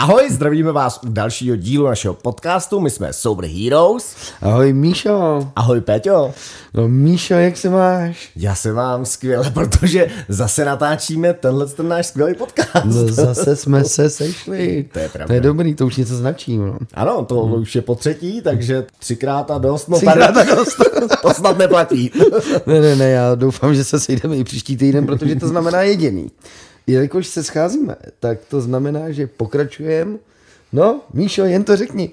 Ahoj, zdravíme vás u dalšího dílu našeho podcastu. My jsme Sober Heroes. Ahoj Míšo. Ahoj Peťo. No Míšo, jak se máš? Já se mám skvěle, protože zase natáčíme tenhle ten náš skvělý podcast. No zase jsme se sešli. To je pravda. To je dobrý, to už něco značí. No. Ano, to hmm. už je po třetí, takže třikrát a dost. No, Třikrát a dost. to snad neplatí. ne, ne, ne, já doufám, že se sejdeme i příští týden, protože to znamená jediný. Jelikož se scházíme, tak to znamená, že pokračujeme. No, Míšo, jen to řekni.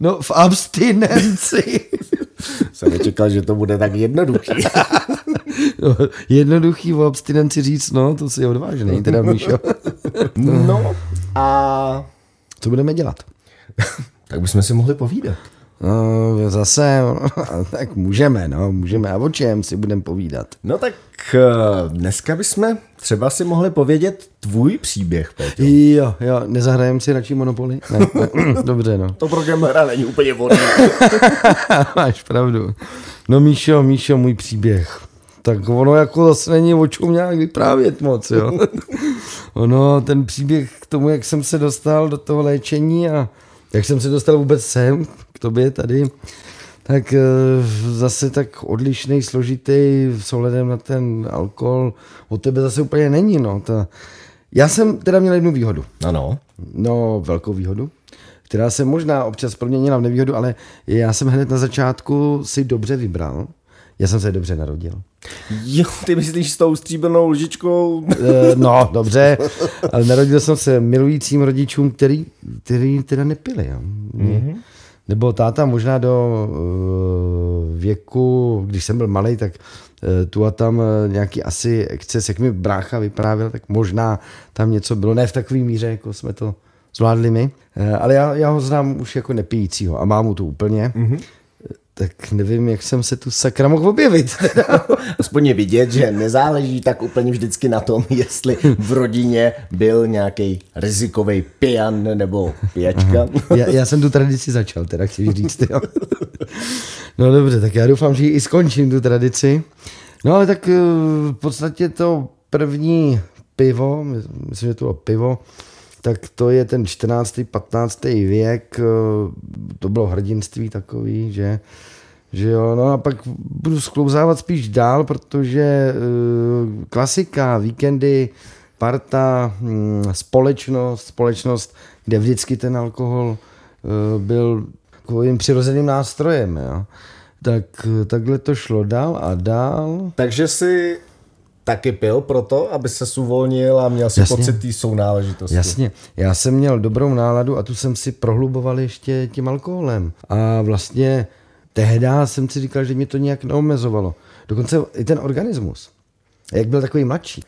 No, v abstinenci. Jsem nečekal, že to bude tak jednoduchý. no, jednoduchý v abstinenci říct, no, to si odvážný, teda Míšo. no a... Co budeme dělat? tak bychom si mohli povídat. No, zase, tak můžeme, no, můžeme. A o čem si budeme povídat? No tak eh, dneska bychom třeba si mohli povědět tvůj příběh, Peťo. Jo, jo, nezahrajeme si radši Monopoly? Ne, ne, dobře, no. To program hra není úplně vodný. Máš pravdu. No Míšo, Míšo, můj příběh. Tak ono jako zase není o čem nějak vyprávět moc, jo. ono, ten příběh k tomu, jak jsem se dostal do toho léčení a jak jsem se dostal vůbec sem, k tobě tady, tak zase tak odlišný, složitý s ohledem na ten alkohol od tebe zase úplně není. No. Ta... Já jsem teda měl jednu výhodu. Ano. No, velkou výhodu, která se možná občas proměnila v nevýhodu, ale já jsem hned na začátku si dobře vybral. Já jsem se dobře narodil. Jo, ty myslíš s tou stříbrnou lžičkou? no, dobře, ale narodil jsem se milujícím rodičům, který, který teda nepili. Jo. Mm-hmm. Nebo táta možná do uh, věku, když jsem byl malý, tak uh, tu a tam uh, nějaký asi exces, jak mi brácha vyprávěl, tak možná tam něco bylo, ne v takové míře, jako jsme to zvládli my, ale já, já ho znám už jako nepijícího a mám mu to úplně. Mm-hmm tak nevím, jak jsem se tu sakra mohl objevit. Aspoň je vidět, že nezáleží tak úplně vždycky na tom, jestli v rodině byl nějaký rizikový pijan nebo pijačka. Já, já jsem tu tradici začal, teda chci říct. Jo. No dobře, tak já doufám, že i skončím tu tradici. No ale tak eh, v podstatě to první pivo, myslím, že to bylo pivo, tak to je ten 14. 15. věk, eh, to bylo hrdinství takový, že že jo, no a pak budu sklouzávat spíš dál, protože uh, klasika, víkendy, parta, um, společnost, společnost, kde vždycky ten alkohol uh, byl takovým přirozeným nástrojem, jo. Tak takhle to šlo dál a dál. Takže si taky pil proto, aby se uvolnil a měl si Jasně. pocit té sounáležitosti. Jasně, já jsem měl dobrou náladu a tu jsem si prohluboval ještě tím alkoholem. A vlastně tehdy jsem si říkal, že mě to nějak neomezovalo. Dokonce i ten organismus, jak byl takový mladší,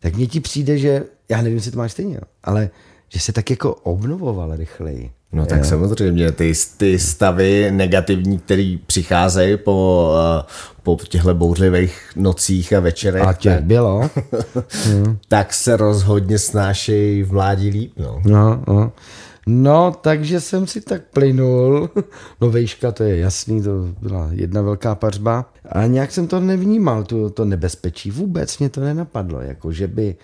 tak mně ti přijde, že, já nevím, jestli to máš stejně, ale že se tak jako obnovoval rychleji. No tak jo. samozřejmě, ty, ty stavy negativní, které přicházejí po, uh, po těchto bouřlivých nocích a večerech. A těch bylo. tak se rozhodně snášejí v mládí líp. No. No, no. no, takže jsem si tak plynul. No vejška, to je jasný, to byla jedna velká pařba. A nějak jsem to nevnímal, to, to nebezpečí. Vůbec mě to nenapadlo, jako že by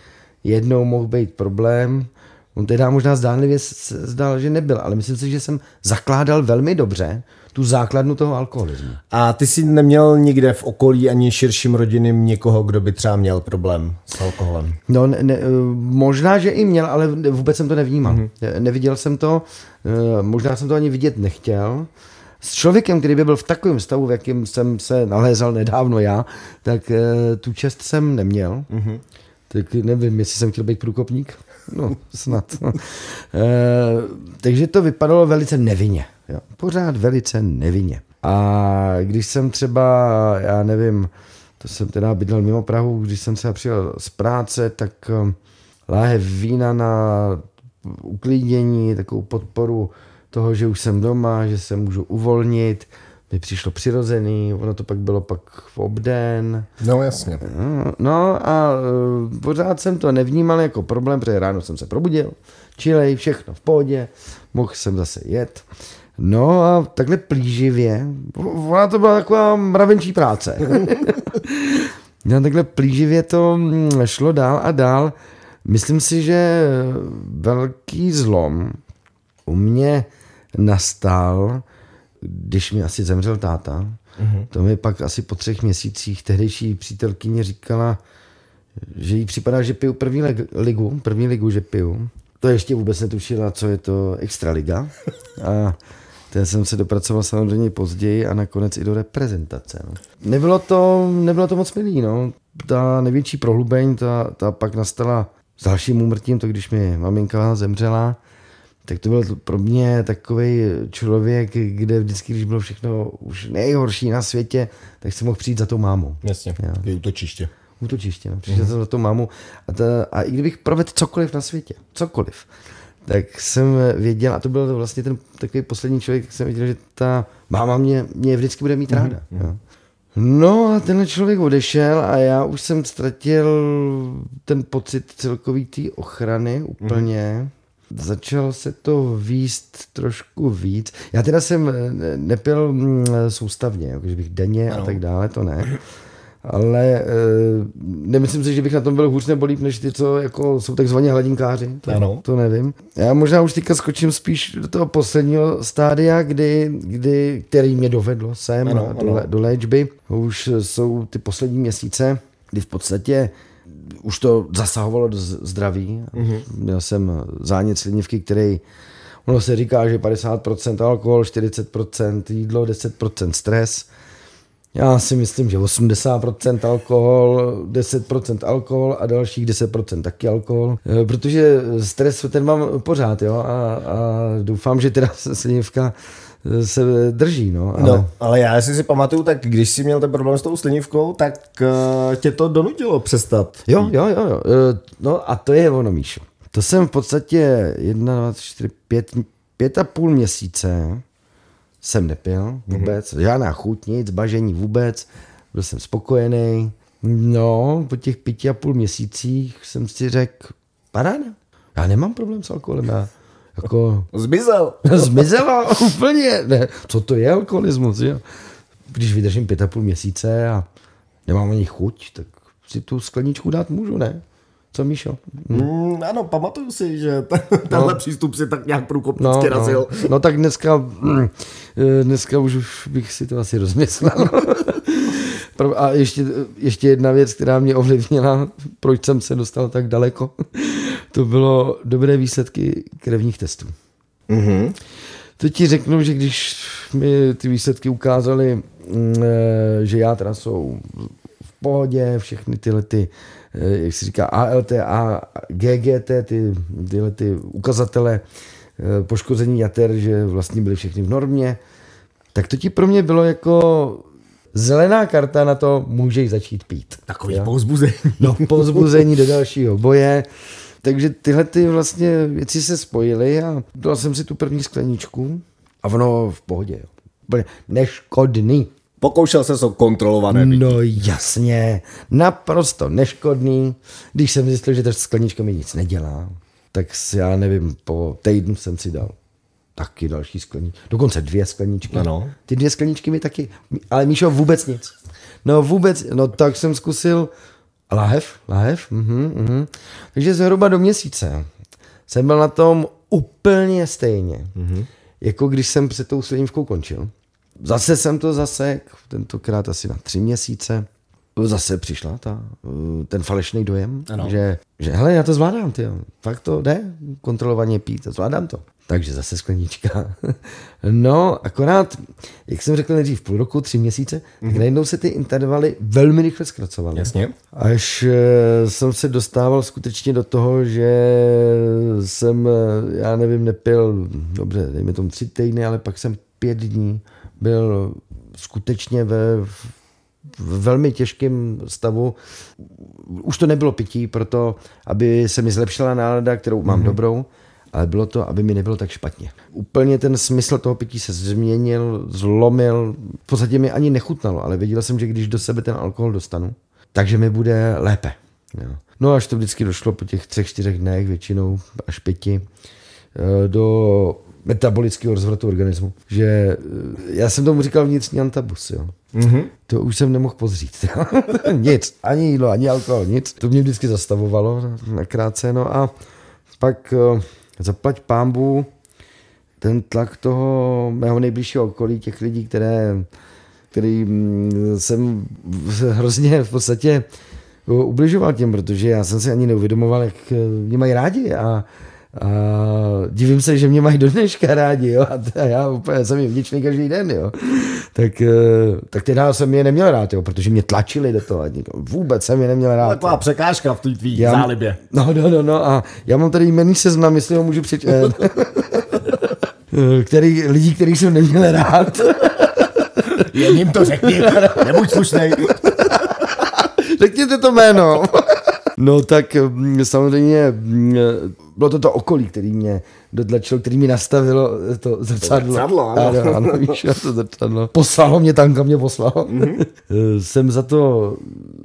jednou mohl být problém, On teda možná zdánlivě zdál, že nebyl, ale myslím si, že jsem zakládal velmi dobře tu základnu toho alkoholismu. A ty jsi neměl nikde v okolí ani širším rodinným někoho, kdo by třeba měl problém s alkoholem? No, ne, ne, možná, že i měl, ale vůbec jsem to nevnímal. Mm-hmm. Neviděl jsem to, eh, možná jsem to ani vidět nechtěl. S člověkem, který by byl v takovém stavu, v jakém jsem se nalézal nedávno já, tak eh, tu čest jsem neměl. Mm-hmm. Tak nevím, jestli jsem chtěl být průkopník. No, snad. E, takže to vypadalo velice nevinně. Jo. Pořád velice nevinně. A když jsem třeba, já nevím, to jsem teda bydlel mimo Prahu, když jsem se přijel z práce, tak eh, láhev vína na uklídění, takovou podporu toho, že už jsem doma, že se můžu uvolnit, mi přišlo přirozený, ono to pak bylo pak v obden. No jasně. No, a uh, pořád jsem to nevnímal jako problém, protože ráno jsem se probudil, čilej, všechno v pohodě, mohl jsem zase jet. No a takhle plíživě, ona to byla taková mravenčí práce. no takhle plíživě to mm, šlo dál a dál. Myslím si, že velký zlom U mě nastal, když mi asi zemřel táta, mm-hmm. to mi pak asi po třech měsících tehdejší přítelkyně říkala, že jí připadá, že piju první ligu, první ligu, že piju. To ještě vůbec netušila, co je to extraliga. A ten jsem se dopracoval samozřejmě později a nakonec i do reprezentace. No. Nebylo, to, nebylo to moc milý. No. Ta největší prohlubeň, ta, ta pak nastala s dalším úmrtím, to když mi maminka zemřela, tak to byl pro mě takový člověk, kde vždycky, když bylo všechno už nejhorší na světě, tak jsem mohl přijít za tou mámou. Jasně, je útočiště. Útočiště, no. Přišel jsem za tou mámu a, ta, a i kdybych provedl cokoliv na světě, cokoliv, tak jsem věděl, a to byl vlastně ten takový poslední člověk, tak jsem věděl, že ta máma mě, mě vždycky bude mít mhm, ráda. Mm-hmm. Jo. No a tenhle člověk odešel a já už jsem ztratil ten pocit celkový té ochrany úplně. Mm. Začalo se to výst trošku víc. Já teda jsem nepil mm, soustavně, jakože bych denně ano. a tak dále, to ne ale e, nemyslím si, že bych na tom byl hůř nebo líp, než ty, co jako jsou takzvaně hladinkáři. To, ano. to nevím. Já možná už teďka skočím spíš do toho posledního stádia, kdy, kdy, který mě dovedlo sem ano, do, ano. do léčby. Už jsou ty poslední měsíce, kdy v podstatě už to zasahovalo do zdraví. Mm-hmm. Měl jsem zánět slinivky, který Ono se říká, že 50% alkohol, 40% jídlo, 10% stres. Já si myslím, že 80% alkohol, 10% alkohol a dalších 10% taky alkohol, eh, protože stres ten mám pořád, jo, a, a doufám, že teda slinivka se drží, no. Ale... No, ale já si si pamatuju, tak když jsi měl ten problém s tou slinivkou, tak uh, tě to donutilo přestat. Jo, jo, jo, jo. No a to je ono, Míšo. To jsem v podstatě 1, 2, 4, 5, pět a půl měsíce jsem nepil vůbec, mm-hmm. žádná chuť, nic, bažení vůbec, byl jsem spokojený. No, po těch pěti a půl měsících jsem si řekl, paráda, já nemám problém s alkoholem, já jako... Zmizel. Zmizela, úplně. Ne. Co to je alkoholismus, jo? Když vydržím pět a půl měsíce a nemám ani chuť, tak si tu skleničku dát můžu, ne? Co Míšo? Hm. Mm, ano, pamatuju si, že tenhle no. přístup si tak nějak průkopnicky no, razil. No. no tak dneska, mm, eh, dneska už, už bych si to asi rozmyslel. A ještě, ještě jedna věc, která mě ovlivnila, proč jsem se dostal tak daleko, to bylo dobré výsledky krevních testů. Mm-hmm. To ti řeknu, že když mi ty výsledky ukázaly, mm, eh, že já jsou v pohodě, všechny tyhle ty Eh, jak se říká, ALT a GGT, ty, tyhle ty ukazatele eh, poškození jater, že vlastně byly všechny v normě, tak to ti pro mě bylo jako zelená karta na to, můžeš začít pít. Takový jo? povzbuzení. No, povzbuzení do dalšího boje. Takže tyhle ty vlastně věci se spojily a dal jsem si tu první skleničku a ono v pohodě. Jo. Neškodný. Pokoušel se o kontrolované pití. No jasně, naprosto neškodný. Když jsem zjistil, že ta sklenička mi nic nedělá, tak si, já nevím, po týdnu jsem si dal taky další skleničky. Dokonce dvě skleničky. Ano. Ty dvě skleničky mi taky, ale Míšo vůbec nic. No vůbec, no tak jsem zkusil láhev, láhev, mhm, mhm. Takže zhruba do měsíce jsem byl na tom úplně stejně, mhm. jako když jsem před tou slinivkou končil. Zase jsem to zasek, tentokrát asi na tři měsíce. Zase přišla ta, ten falešný dojem, ano. že, že hele, já to zvládám, ty, fakt to jde, kontrolovaně pít, zvládám to. Takže zase sklenička. No, akorát, jak jsem řekl nejdřív půl roku, tři měsíce, mm-hmm. tak mhm. najednou se ty intervaly velmi rychle zkracovaly. Jasně. Až eh, jsem se dostával skutečně do toho, že jsem, eh, já nevím, nepil, dobře, dejme tomu tři týdny, ale pak jsem pět dní byl skutečně ve v velmi těžkém stavu. Už to nebylo pití, proto aby se mi zlepšila nálada, kterou mám mm-hmm. dobrou, ale bylo to, aby mi nebylo tak špatně. Úplně ten smysl toho pití se změnil, zlomil, v podstatě mi ani nechutnalo, ale věděl jsem, že když do sebe ten alkohol dostanu, takže mi bude lépe. Jo. No až to vždycky došlo po těch třech, čtyřech dnech, většinou až pěti, eh, do metabolického rozvratu organismu. Že eh, já jsem tomu říkal vnitřní antabus, jo. Mm-hmm. To už jsem nemohl pozřít. nic, ani jídlo, ani alkohol, nic. To mě vždycky zastavovalo nakrátce, no a pak uh, zaplať pámbu, ten tlak toho mého nejbližšího okolí, těch lidí, které, který mm, jsem hrozně v podstatě ubližoval těm, protože já jsem si ani neuvědomoval, jak mě mají rádi a, a divím se, že mě mají do dneška rádi, jo, a já úplně jsem jim vděčný každý den, jo. Tak, eh, tak teda jsem je neměl rád, jo, protože mě tlačili do toho. Vůbec jsem je neměl rád. Taková překážka v té tvý já, zálibě. No, no, no, no, a já mám tady jmený seznam, jestli ho můžu přečíst. který, lidí, kterých jsem neměl rád. Jen jim to řekni, nebuď slušnej. Řekněte to jméno. No tak mm, samozřejmě mm, bylo to to okolí, který mě dotlačilo, který mi nastavilo to zrcadlo. Zrcadlo, ano. ano, ano víš, to zrcadlo. Poslalo mě tam, kam mě poslalo. Mm-hmm. jsem, za to,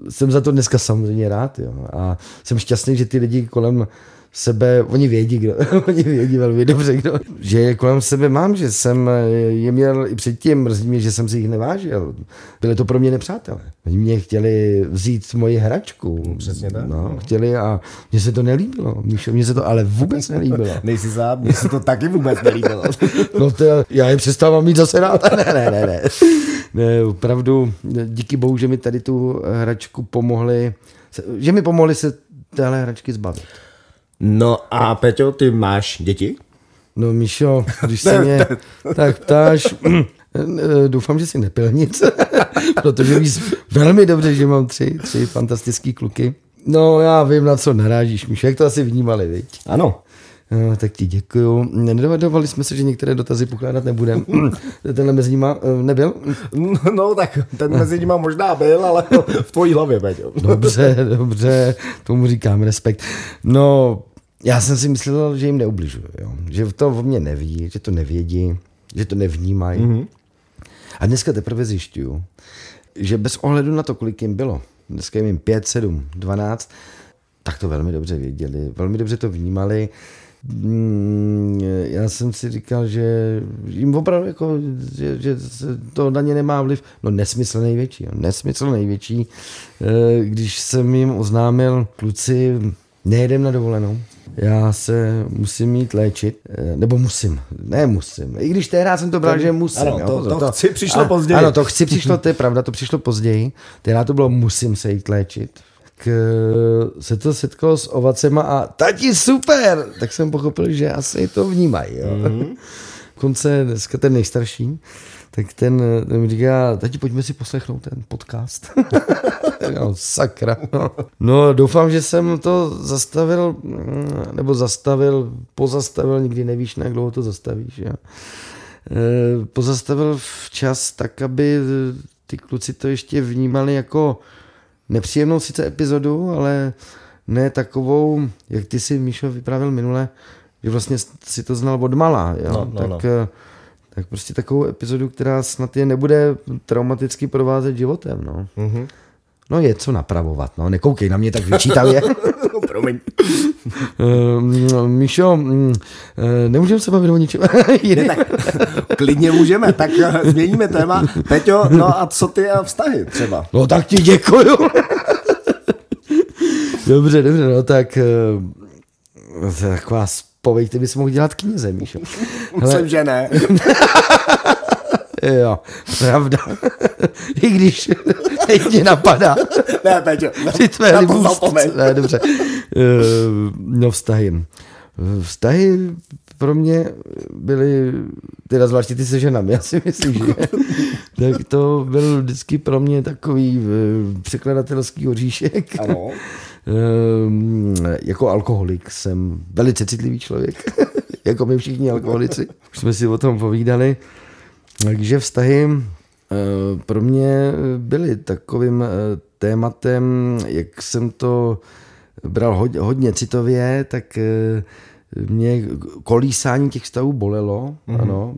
jsem za to dneska samozřejmě rád. Jo. A jsem šťastný, že ty lidi kolem sebe, oni vědí, kdo, oni vědí velmi dobře, kdo, že je kolem sebe mám, že jsem je měl i předtím, mrzí mě, že jsem si jich nevážil. Byli to pro mě nepřátelé. Oni mě chtěli vzít moji hračku. No, přesně tak. No, chtěli a mně se to nelíbilo. Mně se to ale vůbec nelíbilo. Nejsi sám, mně se to taky vůbec nelíbilo. no to, já je přestávám mít zase rád. ne, ne, ne, ne. ne opravdu, díky bohu, že mi tady tu hračku pomohli, že mi pomohli se téhle hračky zbavit. No a Peťo, ty máš děti? No Míšo, když se mě tak ptáš, doufám, že si nepil nic, protože víš velmi dobře, že mám tři, tři fantastický kluky. No já vím, na co narážíš, Míšo, jak to asi vnímali, viď? Ano. No, tak ti děkuju. Nedovadovali jsme se, že některé dotazy pokládat nebudeme. Tenhle mezi nima eh, nebyl? No tak ten mezi nima možná byl, ale v tvojí hlavě, Peťo. Dobře, dobře, tomu říkám respekt. No, já jsem si myslel, že jim neubližuju, jo? že to o mě neví, že to nevědí, že to nevnímají. Mm-hmm. A dneska teprve zjišťuju, že bez ohledu na to, kolik jim bylo, dneska jim 5, 7, 12, tak to velmi dobře věděli, velmi dobře to vnímali. Mm, já jsem si říkal, že jim opravdu jako, že, že to na ně nemá vliv. No nesmysl největší, jo. nesmysl největší. Eh, když jsem jim oznámil, kluci, nejedem na dovolenou, já se musím mít léčit, eh, nebo musím, ne musím. I když tehdy jsem to bral, že musím. Ano, jo, to, to, to chci přišlo a, později. Ano, to chci přišlo, to je pravda, to přišlo později. Tehdy to bylo musím se jít léčit. K, se to setkalo s ovacema a tati super, tak jsem pochopil, že asi to vnímají. Jo. Mm-hmm. Konce dneska ten nejstarší, tak ten, ten mi říká, tati, pojďme si poslechnout ten podcast. no, sakra. No. no, doufám, že jsem to zastavil, nebo zastavil, pozastavil, nikdy nevíš, na jak dlouho to zastavíš. Jo. E, pozastavil včas tak, aby ty kluci to ještě vnímali jako nepříjemnou sice epizodu, ale ne takovou, jak ty si, Míšo, vyprávěl minule, že vlastně si to znal od malá, jo? No, no, tak, no. Eh, tak prostě takovou epizodu, která snad je nebude traumaticky provázet životem, no. Mm-hmm. No je co napravovat, no, nekoukej na mě tak vyčítavě. Promiň. uh, Míšo, uh, nemůžeme se bavit o ničem ne, tak, klidně můžeme, tak změníme téma. Peťo, no a co ty a vztahy třeba? No tak ti děkuju. dobře, dobře, no tak uh, taková spověď, ty bys mohl dělat knize, Míšo. Myslím, že ne. Jo, pravda. I když teď mě napadá. Ne, Peťo, Při tvé ne, dobře. Eh, no, vztahy. Vztahy pro mě byly, teda zvláště ty se ženami, já si myslím, že tak to byl vždycky pro mě takový eh, překladatelský oříšek. Ano. Ehm, jako alkoholik jsem velice citlivý člověk, jako my všichni alkoholici. Už jsme si o tom povídali. Takže vztahy eh, pro mě byly takovým eh, tématem, jak jsem to bral hodně, hodně citově, tak eh, mě kolísání těch stavů bolelo, mm-hmm. ano,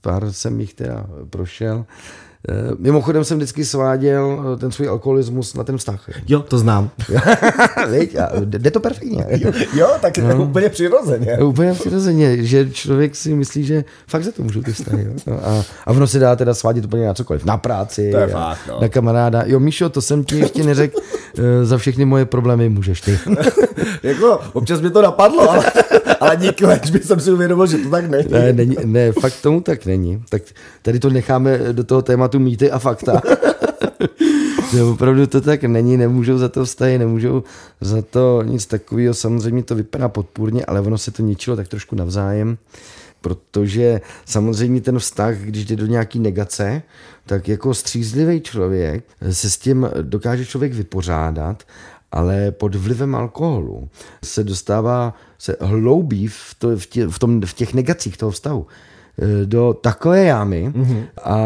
pár jsem jich teda prošel. Eh, mimochodem jsem vždycky sváděl eh, ten svůj alkoholismus na ten vztah. Jo, to znám. Víď, jde to perfektně. Jo, jo tak no. úplně přirozeně. Úplně přirozeně, že člověk si myslí, že fakt za to můžou ty vztahy. Jo? No a, a ono se dá teda svádět úplně na cokoliv. Na práci, to je fakt, no. na kamaráda. Jo, Míšo, to jsem ti ještě neřekl. Eh, za všechny moje problémy můžeš ty. jako, občas mě to napadlo, ale, ale díky léčbě jsem si uvědomil, že to tak není. Ne, není, ne, fakt tomu tak není. Tak tady to necháme do toho tématu mýty a fakta. Ne, opravdu to tak není, nemůžou za to vztahy, nemůžou za to nic takového. Samozřejmě to vypadá podpůrně, ale ono se to ničilo tak trošku navzájem, protože samozřejmě ten vztah, když jde do nějaký negace, tak jako střízlivý člověk se s tím dokáže člověk vypořádat, ale pod vlivem alkoholu se dostává, se hloubí v, to, v, tě, v, tom, v těch negacích toho vztahu eh, do takové jámy mm-hmm. a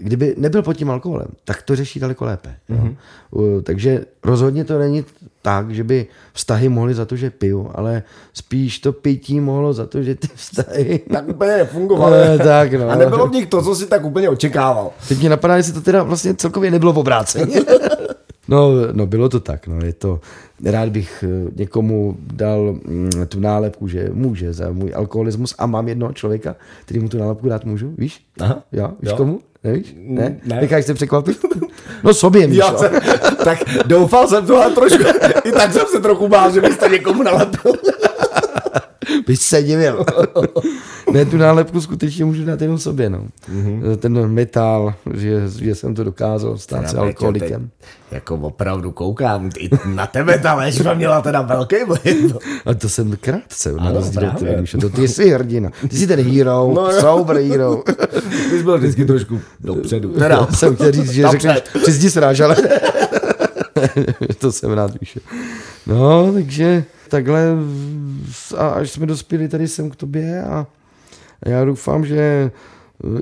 kdyby nebyl pod tím alkoholem, tak to řeší daleko lépe. Mm-hmm. Jo. Takže rozhodně to není tak, že by vztahy mohly za to, že piju, ale spíš to pití mohlo za to, že ty vztahy... Tak úplně nefungovaly. No, tak, no. A nebylo v nich to, co si tak úplně očekával. Teď mě napadá, jestli to teda vlastně celkově nebylo v obráceně. No, no, bylo to tak. No, je to, rád bych eh, někomu dal mm, tu nálepku, že může za můj alkoholismus a mám jednoho člověka, který mu tu nálepku dát můžu, víš? Aha. Jo, víš Jo. komu? Nevíš? Ne? ne. Necháš se překvapit? No sobě. Já jsem, tak doufal jsem to, ale trošku, i tak jsem se trochu bál, že byste někomu nalepil. Bys se divil. ne, tu nálepku skutečně můžu dát jenom sobě, no. Mm-hmm. Ten metal, že, že jsem to dokázal stát se alkoholikem. teď Jako opravdu koukám, i na tebe ta léčba měla teda velký vliv. A to jsem krátce, na rozdíl od. To ty jsi hrdina. Ty jsi ten hero, No no, sober hero. Ty jsi byl vždycky trošku dopředu. Teda, Já jsem chtěl říct, že řekneš, přizdi sráž, ale to jsem rád, víš. No, takže takhle a až jsme dospěli tady sem k tobě a já doufám, že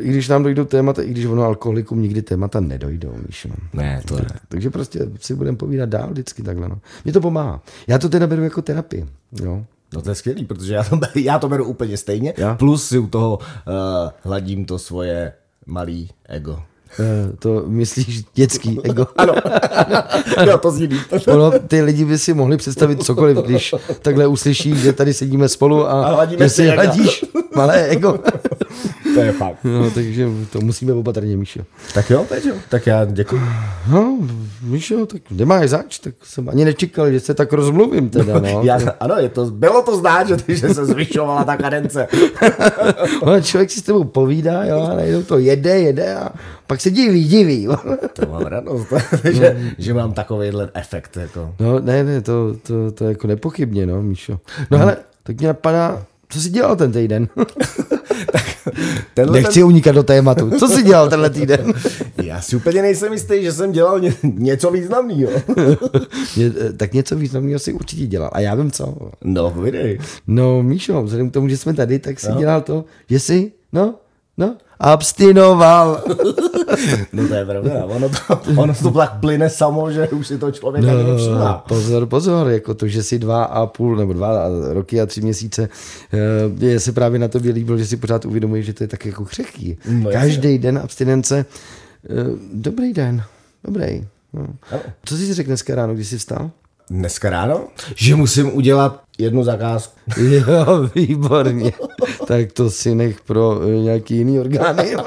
i když nám dojdou témata, i když ono alkoholikům nikdy témata nedojdou, víš. No. Ne, to ne. Takže prostě si budeme povídat dál vždycky takhle. No. Mě to pomáhá. Já to teda beru jako terapii. Jo. No to je skvělý, protože já to, beru- já to beru úplně stejně, Já? plus si u toho uh, hladím to svoje malý ego. Eh, To myslíš dětský ego. Ano, jo, to zní. Ono, ty lidi by si mohli představit cokoliv, když takhle uslyší, že tady sedíme spolu a, A že si hladíš malé ego. To je fakt. No, takže to musíme opatrně, Míšo. Tak jo, Peťo, tak já děkuji. No, Míšo, tak nemáš zač, tak jsem ani nečekal, že se tak rozmluvím teda, no. Já, ano, je to, bylo to znát, že, že se zvyšovala ta kadence. no člověk si s tebou povídá, jo, a najednou to jede, jede a pak se diví, diví. To mám radost, že, že mám takovýhle efekt. Jako. No, ne, ne, to, to, to jako nepochybně, no, Míšo. No hele, tak mě napadá, co jsi dělal ten týden? Tenhle Nechci unikat do tématu. Co jsi dělal tenhle týden? Ten, já si úplně nejsem jistý, že jsem dělal ně, něco významného. Ně, tak něco významného si určitě dělal. A já vím co. No, videj. No, Míšo, vzhledem k tomu, že jsme tady, tak si no. dělal to, že jsi, no, no, abstinoval. No to je pravda, ono to, ono to tak plyne samo, že už si to člověk ani No, nevšímá. pozor, pozor, jako to, že si dva a půl nebo dva roky a tři měsíce, eh, je se právě na tobě líbilo, že si pořád uvědomuješ, že to je tak jako křehký. No. Každý den abstinence, eh, dobrý den, dobrý. No. Co jsi si řekl dneska ráno, když jsi vstal? Dneska ráno, že musím udělat jednu zakázku. Jo, výborně. tak to si nech pro eh, nějaký jiný orgány.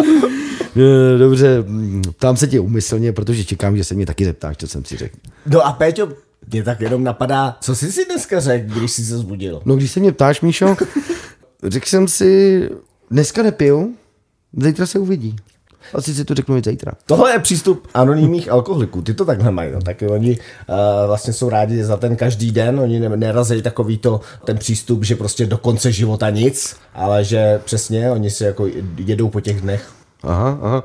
Eh, Dobře, ptám se tě umyslně, protože čekám, že se mě taky zeptáš, co jsem si řekl. No a Péťo, mě tak jenom napadá, co jsi si dneska řekl, když jsi se zbudil? No, když se mě ptáš, Míšo, řekl jsem si, dneska nepiju, zítra se uvidí. Asi si to řeknu i zítra. Tohle je přístup anonymních alkoholiků. Ty to takhle mají. No. Tak oni uh, vlastně jsou rádi za ten každý den. Oni ne- nerazí takový to, ten přístup, že prostě do konce života nic, ale že přesně oni si jako jedou po těch dnech. Aha, aha.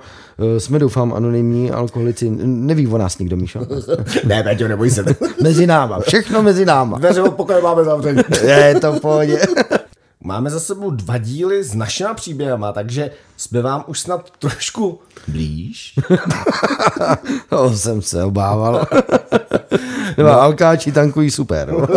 Eh, Jsme doufám anonymní alkoholici. Neví o nás nikdo, Míšo. ne, Péťo, neboj se. Mezi náma, všechno mezi náma. Dveře od pokoje máme zavřené. Je to v pohodě. Máme za sebou dva díly s našima příběhama, takže jsme vám už snad trošku blíž. To jsem se obával. No. Alkáči tankují super.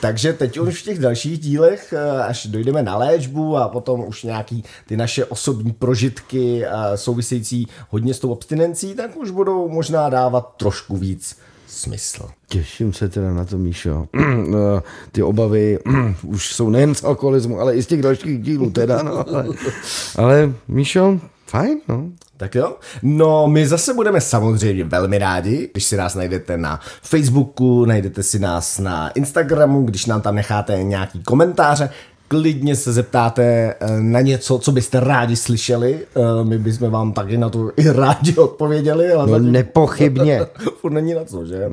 Takže teď už v těch dalších dílech, eh, až dojdeme na léčbu a potom už nějaký ty naše osobní prožitky eh, související hodně s tou abstinencí, tak už budou možná dávat trošku víc smysl. Těším se teda na to, Míšo. No, Ty obavy už jsou nejen z alkoholismu, ale i z těch dalších dílů teda. No, ale, ale Míšo, fajn, no. Tak jo? No, my zase budeme samozřejmě velmi rádi, když si nás najdete na Facebooku, najdete si nás na Instagramu, když nám tam necháte nějaký komentáře, klidně se zeptáte eh, na něco, co byste rádi slyšeli. Eh, My bychom vám taky na to i rádi odpověděli, ale No, zatím nepochybně. furt není na co, že?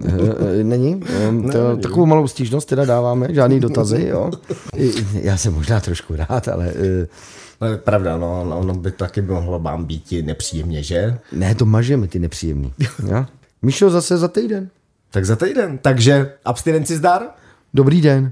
Eh, Není? To, není. takovou malou stížnost teda dáváme, žádný dotazy, jo. Já jsem možná trošku rád, ale No, je pravda, no, no, ono by taky mohlo vám být nepříjemně, že? ne, to mažeme ty nepříjemný. Jo? Míšo, zase za týden. Tak za týden. Takže abstinenci zdar. Dobrý den.